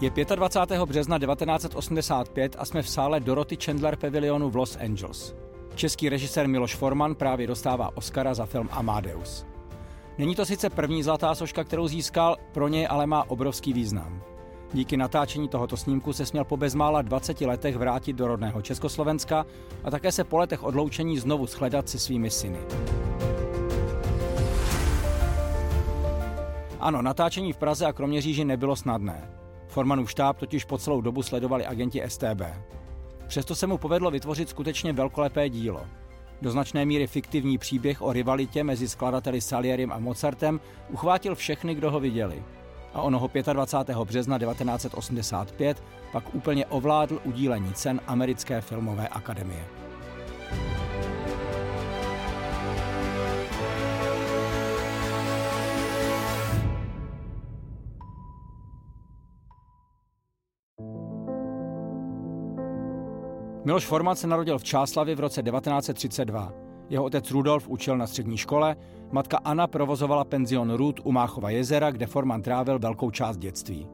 Je 25. března 1985 a jsme v sále Dorothy Chandler Pavilionu v Los Angeles. Český režisér Miloš Forman právě dostává Oscara za film Amadeus. Není to sice první zlatá soška, kterou získal, pro něj ale má obrovský význam. Díky natáčení tohoto snímku se směl po bezmála 20 letech vrátit do rodného Československa a také se po letech odloučení znovu shledat se svými syny. Ano, natáčení v Praze a Kroměříži nebylo snadné. Formanův štáb totiž po celou dobu sledovali agenti STB. Přesto se mu povedlo vytvořit skutečně velkolepé dílo. Do značné míry fiktivní příběh o rivalitě mezi skladateli Salierim a Mozartem uchvátil všechny, kdo ho viděli. A onoho 25. března 1985 pak úplně ovládl udílení cen Americké filmové akademie. Miloš Forman se narodil v Čáslavě v roce 1932. Jeho otec Rudolf učil na střední škole, matka Anna provozovala penzion Rud u Máchova jezera, kde Forman trávil velkou část dětství.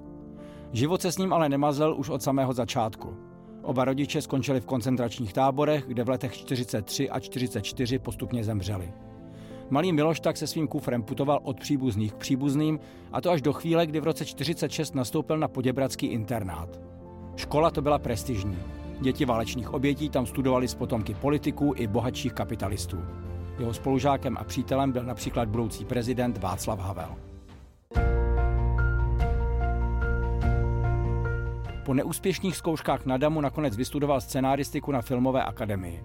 Život se s ním ale nemazlil už od samého začátku. Oba rodiče skončili v koncentračních táborech, kde v letech 43 a 44 postupně zemřeli. Malý Miloš tak se svým kufrem putoval od příbuzných k příbuzným, a to až do chvíle, kdy v roce 46 nastoupil na poděbradský internát. Škola to byla prestižní. Děti válečných obětí tam studovali z potomky politiků i bohatších kapitalistů. Jeho spolužákem a přítelem byl například budoucí prezident Václav Havel. Po neúspěšných zkouškách na Damu nakonec vystudoval scenáristiku na Filmové akademii.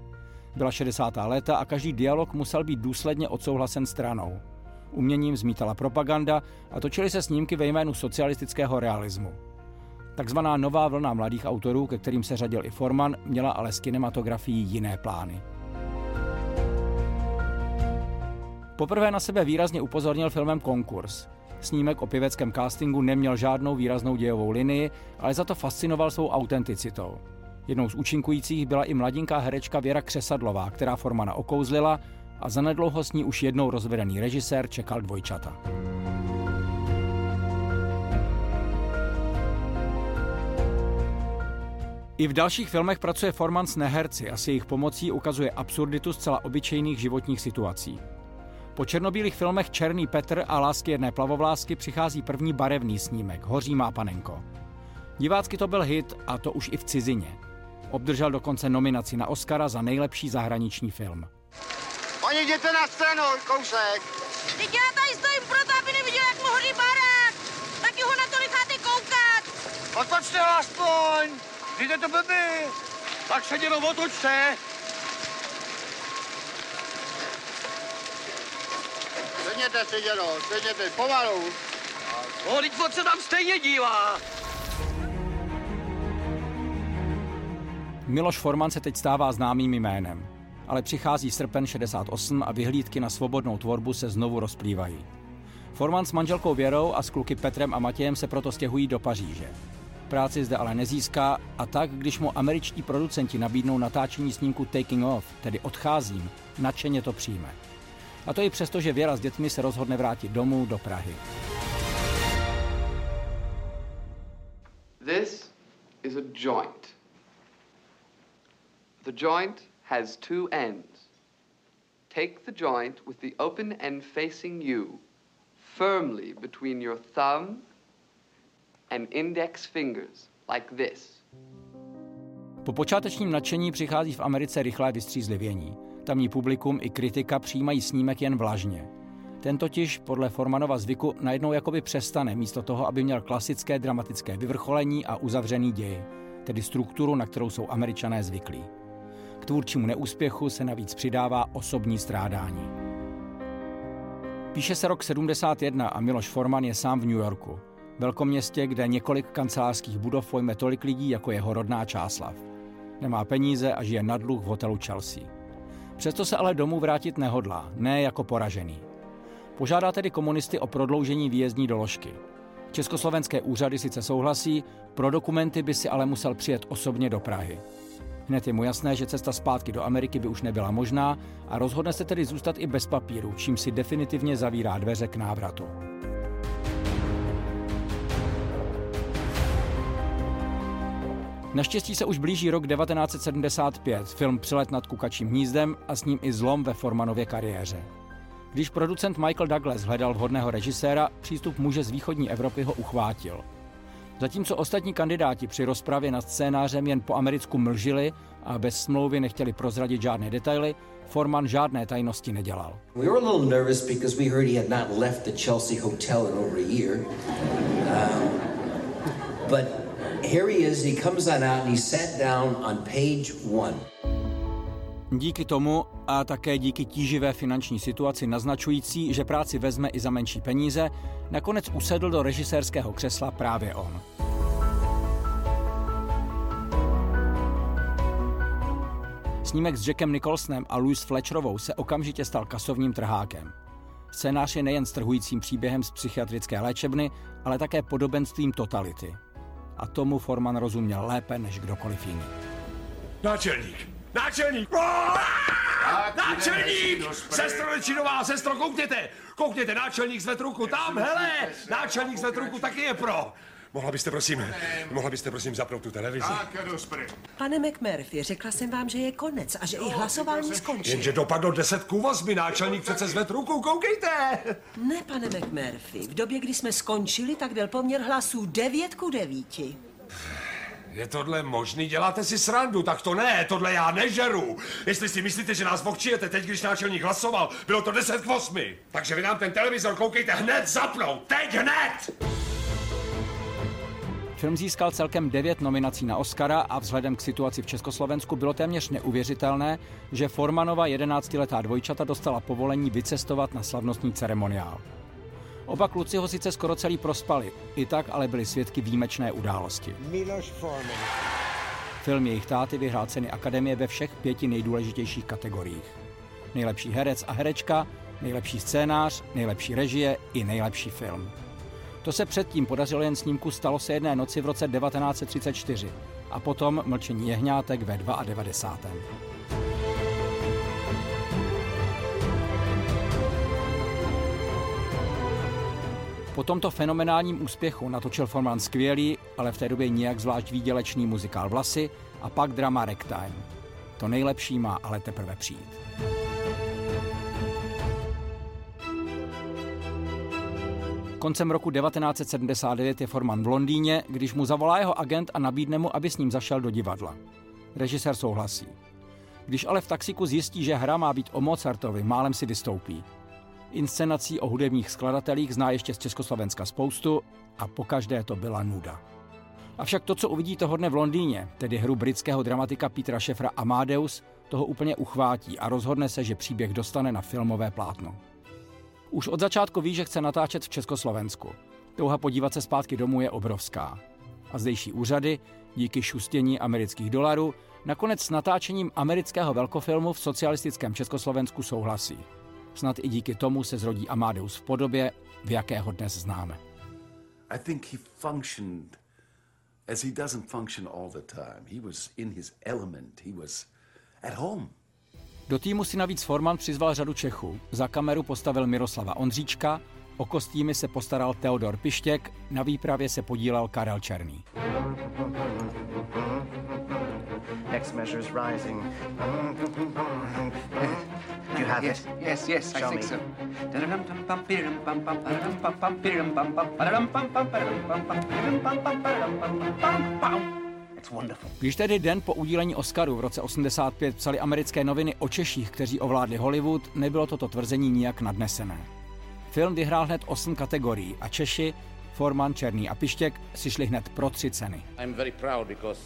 Byla 60. léta a každý dialog musel být důsledně odsouhlasen stranou. Uměním zmítala propaganda a točily se snímky ve jménu socialistického realismu. Takzvaná nová vlna mladých autorů, ke kterým se řadil i Forman, měla ale s kinematografií jiné plány. Poprvé na sebe výrazně upozornil filmem Konkurs. Snímek o pěveckém castingu neměl žádnou výraznou dějovou linii, ale za to fascinoval svou autenticitou. Jednou z účinkujících byla i mladinká herečka Věra Křesadlová, která Formana okouzlila a zanedlouho s ní už jednou rozvedený režisér čekal dvojčata. I v dalších filmech pracuje Forman s neherci a s jejich pomocí ukazuje absurditu zcela obyčejných životních situací. Po černobílých filmech Černý Petr a Lásky jedné plavovlásky přichází první barevný snímek Hoří má panenko. Divácky to byl hit a to už i v cizině. Obdržel dokonce nominaci na Oscara za nejlepší zahraniční film. Oni jděte na scénu, kousek. Teď já tady stojím proto, aby neviděl, jak mu hoří barák. Taky ho na to necháte koukat. Otočte ho aspoň. Jděte to blbý. Tak se jenom otočte. Sedněte si, dědo, sedněte, pomalu. No, teď se tam stejně dívá. Miloš Forman se teď stává známým jménem, ale přichází srpen 68 a vyhlídky na svobodnou tvorbu se znovu rozplývají. Forman s manželkou Věrou a s kluky Petrem a Matějem se proto stěhují do Paříže. Práci zde ale nezíská a tak, když mu američtí producenti nabídnou natáčení snímku Taking Off, tedy Odcházím, nadšeně to přijme. A to i přesto, že Věra s dětmi se rozhodne vrátit domů do Prahy. This is a joint. The joint has two ends. Take the joint with the open end facing you, firmly between your thumb and index fingers, like this. Po počátečním nadšení přichází v Americe rychlé vystřízlivění. Tamní publikum i kritika přijímají snímek jen vlažně. Ten totiž podle Formanova zvyku najednou jakoby přestane, místo toho, aby měl klasické dramatické vyvrcholení a uzavřený děj, tedy strukturu, na kterou jsou američané zvyklí. K tvůrčímu neúspěchu se navíc přidává osobní strádání. Píše se rok 71 a Miloš Forman je sám v New Yorku, velkoměstě, kde několik kancelářských budov pojme tolik lidí jako jeho rodná Čáslav. Nemá peníze a žije na dluh v hotelu Chelsea. Přesto se ale domů vrátit nehodlá, ne jako poražený. Požádá tedy komunisty o prodloužení výjezdní doložky. Československé úřady sice souhlasí, pro dokumenty by si ale musel přijet osobně do Prahy. Hned je mu jasné, že cesta zpátky do Ameriky by už nebyla možná a rozhodne se tedy zůstat i bez papíru, čím si definitivně zavírá dveře k návratu. Naštěstí se už blíží rok 1975, film Přilet nad kukačím hnízdem a s ním i zlom ve Formanově kariéře. Když producent Michael Douglas hledal vhodného režiséra, přístup muže z východní Evropy ho uchvátil. Zatímco ostatní kandidáti při rozpravě nad scénářem jen po americku mlžili a bez smlouvy nechtěli prozradit žádné detaily, Forman žádné tajnosti nedělal. Um, but here he is, he comes on out and he sat down on page one. Díky tomu a také díky tíživé finanční situaci naznačující, že práci vezme i za menší peníze, nakonec usedl do režisérského křesla právě on. Snímek s Jackem Nicholsonem a Louis Fletcherovou se okamžitě stal kasovním trhákem. Scénář je nejen strhujícím příběhem z psychiatrické léčebny, ale také podobenstvím totality. A tomu Forman rozuměl lépe než kdokoliv jiný. Náčelník! Náčelník! Náčelník! Sestro Lečinová, sestro, koukněte! Koukněte, náčelník zvedl ruku tam, hele! Náčelník zvedl ruku, taky je pro! Mohla byste, prosím, mohla byste, prosím, zapnout tu televizi? Tak, Dospry. Pane McMurphy, řekla jsem vám, že je konec a že i hlasování skončí. Jenže dopadlo 10 ku mi náčelník přece zvedl ruku, koukejte! Ne, pane McMurphy, v době, kdy jsme skončili, tak byl poměr hlasů 9 ku 9. Je tohle možný? Děláte si srandu? Tak to ne, tohle já nežeru. Jestli si myslíte, že nás vokčijete teď, když náčelník hlasoval, bylo to 10 k 8. Takže vy nám ten televizor koukejte hned zapnout. Teď hned! Film získal celkem devět nominací na Oscara a vzhledem k situaci v Československu bylo téměř neuvěřitelné, že Formanova 11-letá dvojčata dostala povolení vycestovat na slavnostní ceremoniál. Oba kluci ho sice skoro celý prospali, i tak ale byli svědky výjimečné události. Miloš Forman. Film jejich táty vyhrál ceny Akademie ve všech pěti nejdůležitějších kategoriích. Nejlepší herec a herečka, nejlepší scénář, nejlepší režie i nejlepší film. To se předtím podařilo jen snímku Stalo se jedné noci v roce 1934 a potom Mlčení jehňátek ve 92. Po tomto fenomenálním úspěchu natočil Forman skvělý, ale v té době nijak zvlášť výdělečný muzikál Vlasy a pak drama Ragtime. To nejlepší má ale teprve přijít. Koncem roku 1979 je Forman v Londýně, když mu zavolá jeho agent a nabídne mu, aby s ním zašel do divadla. Režisér souhlasí. Když ale v taxiku zjistí, že hra má být o Mozartovi, málem si vystoupí. Inscenací o hudebních skladatelích zná ještě z Československa spoustu a pokaždé to byla nuda. Avšak to, co uvidí toho dne v Londýně, tedy hru britského dramatika Petra Šefra Amadeus, toho úplně uchvátí a rozhodne se, že příběh dostane na filmové plátno. Už od začátku ví, že chce natáčet v Československu. Touha podívat se zpátky domů je obrovská. A zdejší úřady, díky šustění amerických dolarů, nakonec s natáčením amerického velkofilmu v socialistickém Československu souhlasí. Snad i díky tomu se zrodí Amadeus v podobě, v jaké ho dnes známe. I think he functioned as he doesn't function all the time. He was in his element. He was at home. Do týmu si navíc Forman přizval řadu Čechů. Za kameru postavil Miroslava Ondříčka, o kostýmy se postaral Teodor Pištěk, na výpravě se podílel Karel Černý. Next measure is rising. You have yes, it? Yes, yes, Show I think me. so. Když tedy den po udílení Oscaru v roce 85 psali americké noviny o Češích, kteří ovládli Hollywood, nebylo toto tvrzení nijak nadnesené. Film vyhrál hned 8 kategorií a Češi, Forman, Černý a Pištěk si šli hned pro tři ceny. I'm very proud because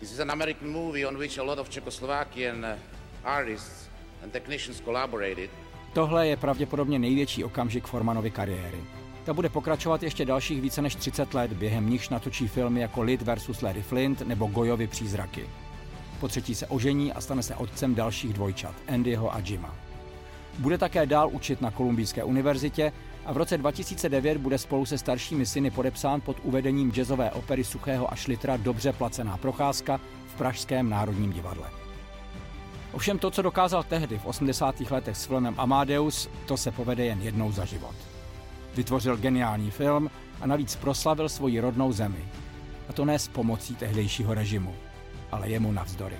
this is an American movie on which a lot of Czechoslovakian uh, artists and technicians collaborated. Tohle je pravděpodobně největší okamžik Formanovy kariéry. Ta bude pokračovat ještě dalších více než 30 let, během nichž natočí filmy jako Lid vs. Larry Flint nebo Gojovi přízraky. Po třetí se ožení a stane se otcem dalších dvojčat, Andyho a Jima. Bude také dál učit na Kolumbijské univerzitě a v roce 2009 bude spolu se staršími syny podepsán pod uvedením jazzové opery Suchého a Šlitra dobře placená procházka v Pražském národním divadle. Ovšem to, co dokázal tehdy v 80. letech s filmem Amadeus, to se povede jen jednou za život. Vytvořil geniální film a navíc proslavil svoji rodnou zemi. A to ne s pomocí tehdejšího režimu, ale jemu navzdory.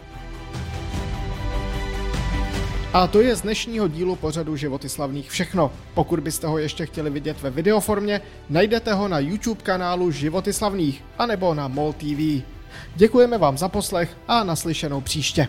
A to je z dnešního dílu pořadu Životy slavných všechno. Pokud byste ho ještě chtěli vidět ve videoformě, najdete ho na YouTube kanálu Životy slavných anebo na MOL TV. Děkujeme vám za poslech a naslyšenou příště.